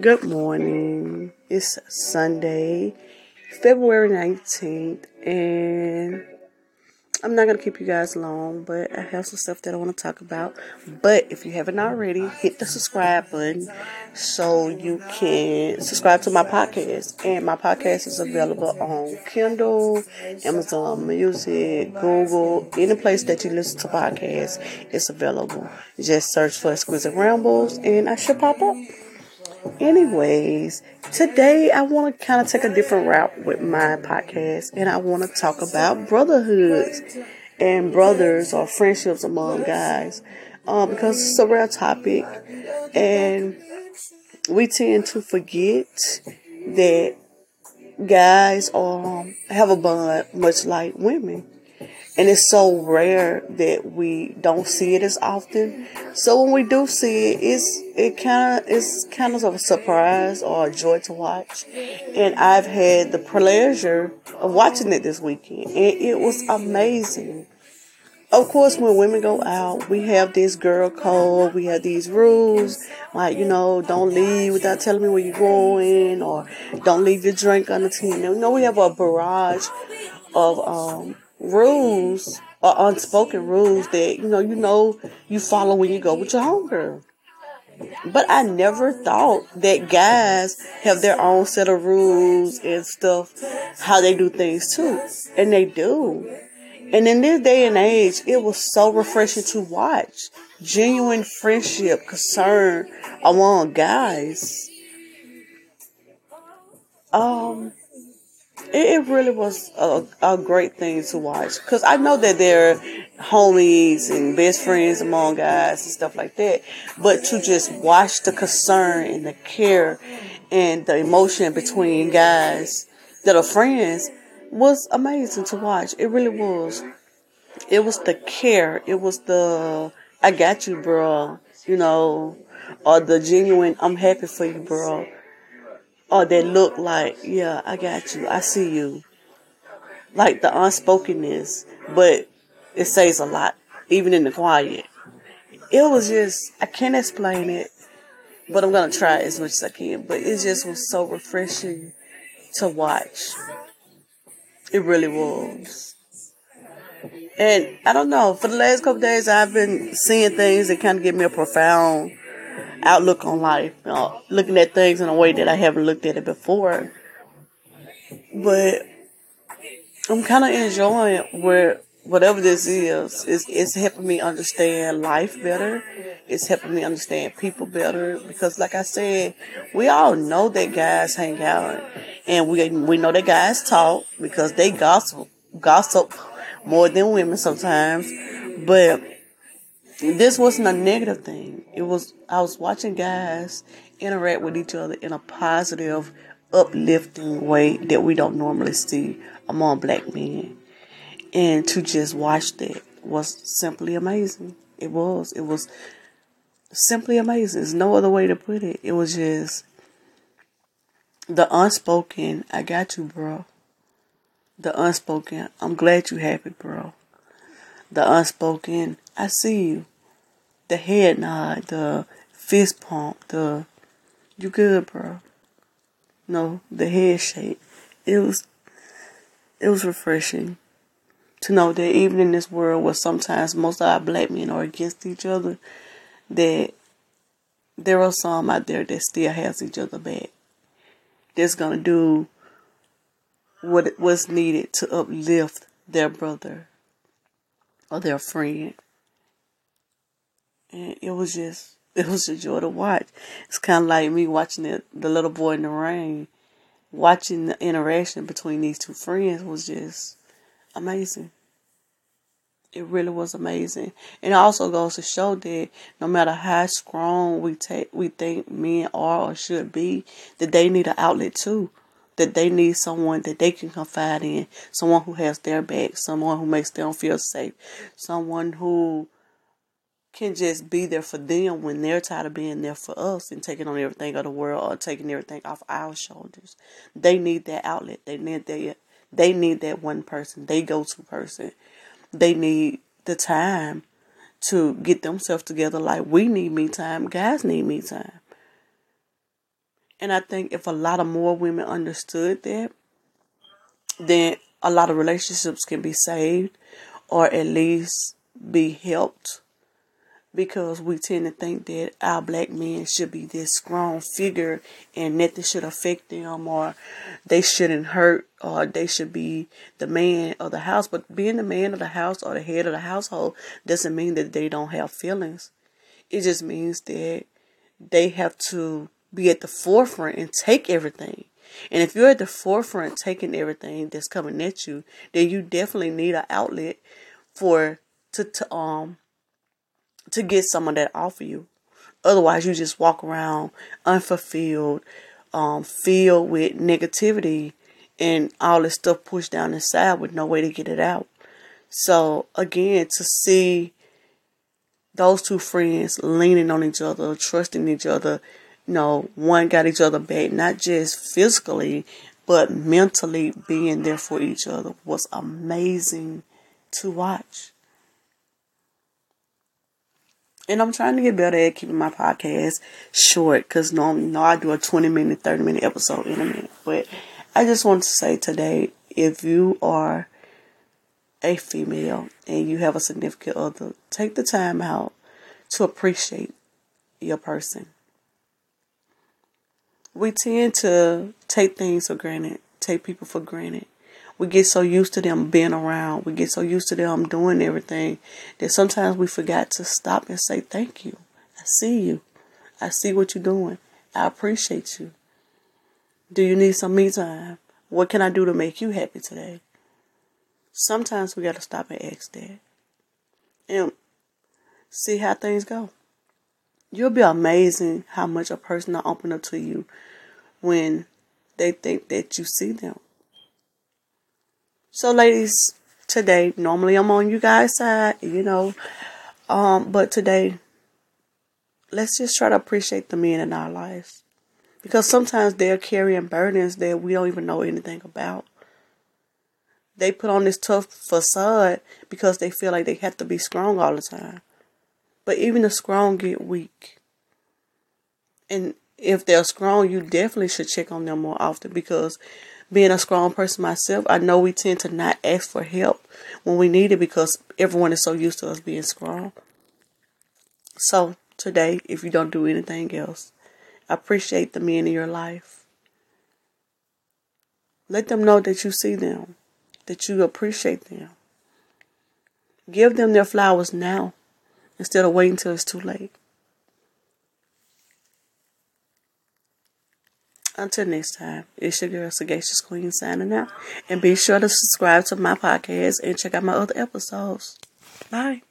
Good morning. It's Sunday, February 19th, and I'm not going to keep you guys long, but I have some stuff that I want to talk about. But if you haven't already, hit the subscribe button so you can subscribe to my podcast. And my podcast is available on Kindle, Amazon Music, Google, any place that you listen to podcasts, it's available. Just search for Exquisite Rambles, and I should pop up. Anyways, today I want to kind of take a different route with my podcast and I want to talk about brotherhoods and brothers or friendships among guys. Um, because it's a rare topic and we tend to forget that guys um, have a bond much like women and it's so rare that we don't see it as often. So when we do see it, it's it kind of it's kind of a surprise or a joy to watch. And I've had the pleasure of watching it this weekend, and it was amazing. Of course, when women go out, we have this girl code, we have these rules, like, you know, don't leave without telling me where you're going, or don't leave your drink on the team. You know, we have a barrage of um, rules or unspoken rules that you know you know you follow when you go with your homegirl. But I never thought that guys have their own set of rules and stuff, how they do things too. And they do. And in this day and age, it was so refreshing to watch. Genuine friendship, concern among guys. Um, it, really was a, a great thing to watch because I know that there are homies and best friends among guys and stuff like that, but to just watch the concern and the care and the emotion between guys that are friends was amazing to watch. It really was. It was the care. It was the I got you, bro. You know, or the genuine I'm happy for you, bro Oh, or that look like, yeah, I got you, I see you. Like the unspokenness, but it says a lot, even in the quiet. It was just, I can't explain it, but I'm gonna try as much as I can. But it just was so refreshing to watch. It really was. And I don't know, for the last couple days, I've been seeing things that kind of give me a profound outlook on life, you know, looking at things in a way that I haven't looked at it before. But I'm kind of enjoying where whatever this is, it's, it's helping me understand life better. It's helping me understand people better because, like I said, we all know that guys hang out, and we we know that guys talk because they gossip gossip more than women sometimes, but this wasn't a negative thing. It was I was watching guys interact with each other in a positive, uplifting way that we don't normally see among black men. And to just watch that was simply amazing. It was. It was simply amazing. There's no other way to put it. It was just the unspoken, I got you, bro. The unspoken, I'm glad you happy, bro. The unspoken, I see you. The head nod, the fist pump, the you good, bro. No, the head shake. It was it was refreshing to know that even in this world where sometimes most of our black men are against each other, that there are some out there that still has each other back. That's gonna do what was needed to uplift their brother or their friend. And it was just, it was a joy to watch. It's kind of like me watching the, the little boy in the rain. Watching the interaction between these two friends was just amazing. It really was amazing. And it also goes to show that no matter how strong we take we think men are or should be, that they need an outlet too that they need someone that they can confide in, someone who has their back, someone who makes them feel safe, someone who can just be there for them when they're tired of being there for us and taking on everything of the world or taking everything off our shoulders. They need that outlet. They need that they need that one person, they go to person. They need the time to get themselves together like we need me time. Guys need me time. And I think if a lot of more women understood that, then a lot of relationships can be saved or at least be helped because we tend to think that our black men should be this strong figure and nothing should affect them or they shouldn't hurt or they should be the man of the house. But being the man of the house or the head of the household doesn't mean that they don't have feelings. It just means that they have to be at the forefront and take everything. And if you're at the forefront taking everything that's coming at you, then you definitely need an outlet for to, to um to get some of that off of you. Otherwise, you just walk around unfulfilled, um, filled with negativity and all this stuff pushed down inside with no way to get it out. So again, to see those two friends leaning on each other, trusting each other, you know, one got each other back, not just physically, but mentally being there for each other was amazing to watch. And I'm trying to get better at keeping my podcast short because normally, no, I do a 20 minute, 30 minute episode in a minute. But I just want to say today if you are a female and you have a significant other, take the time out to appreciate your person. We tend to take things for granted, take people for granted we get so used to them being around, we get so used to them doing everything that sometimes we forgot to stop and say thank you. I see you. I see what you're doing. I appreciate you. Do you need some me time? What can I do to make you happy today? Sometimes we got to stop and ask that. And see how things go. You'll be amazing how much a person will open up to you when they think that you see them. So, ladies, today, normally I'm on you guys' side, you know, um, but today, let's just try to appreciate the men in our lives because sometimes they're carrying burdens that we don't even know anything about. They put on this tough facade because they feel like they have to be strong all the time. But even the strong get weak. And if they're strong, you definitely should check on them more often because being a strong person myself, I know we tend to not ask for help when we need it because everyone is so used to us being strong. So today, if you don't do anything else, appreciate the men in your life. Let them know that you see them, that you appreciate them. Give them their flowers now instead of waiting till it's too late. Until next time, it's your girl Sagacious Queen signing out. And be sure to subscribe to my podcast and check out my other episodes. Bye.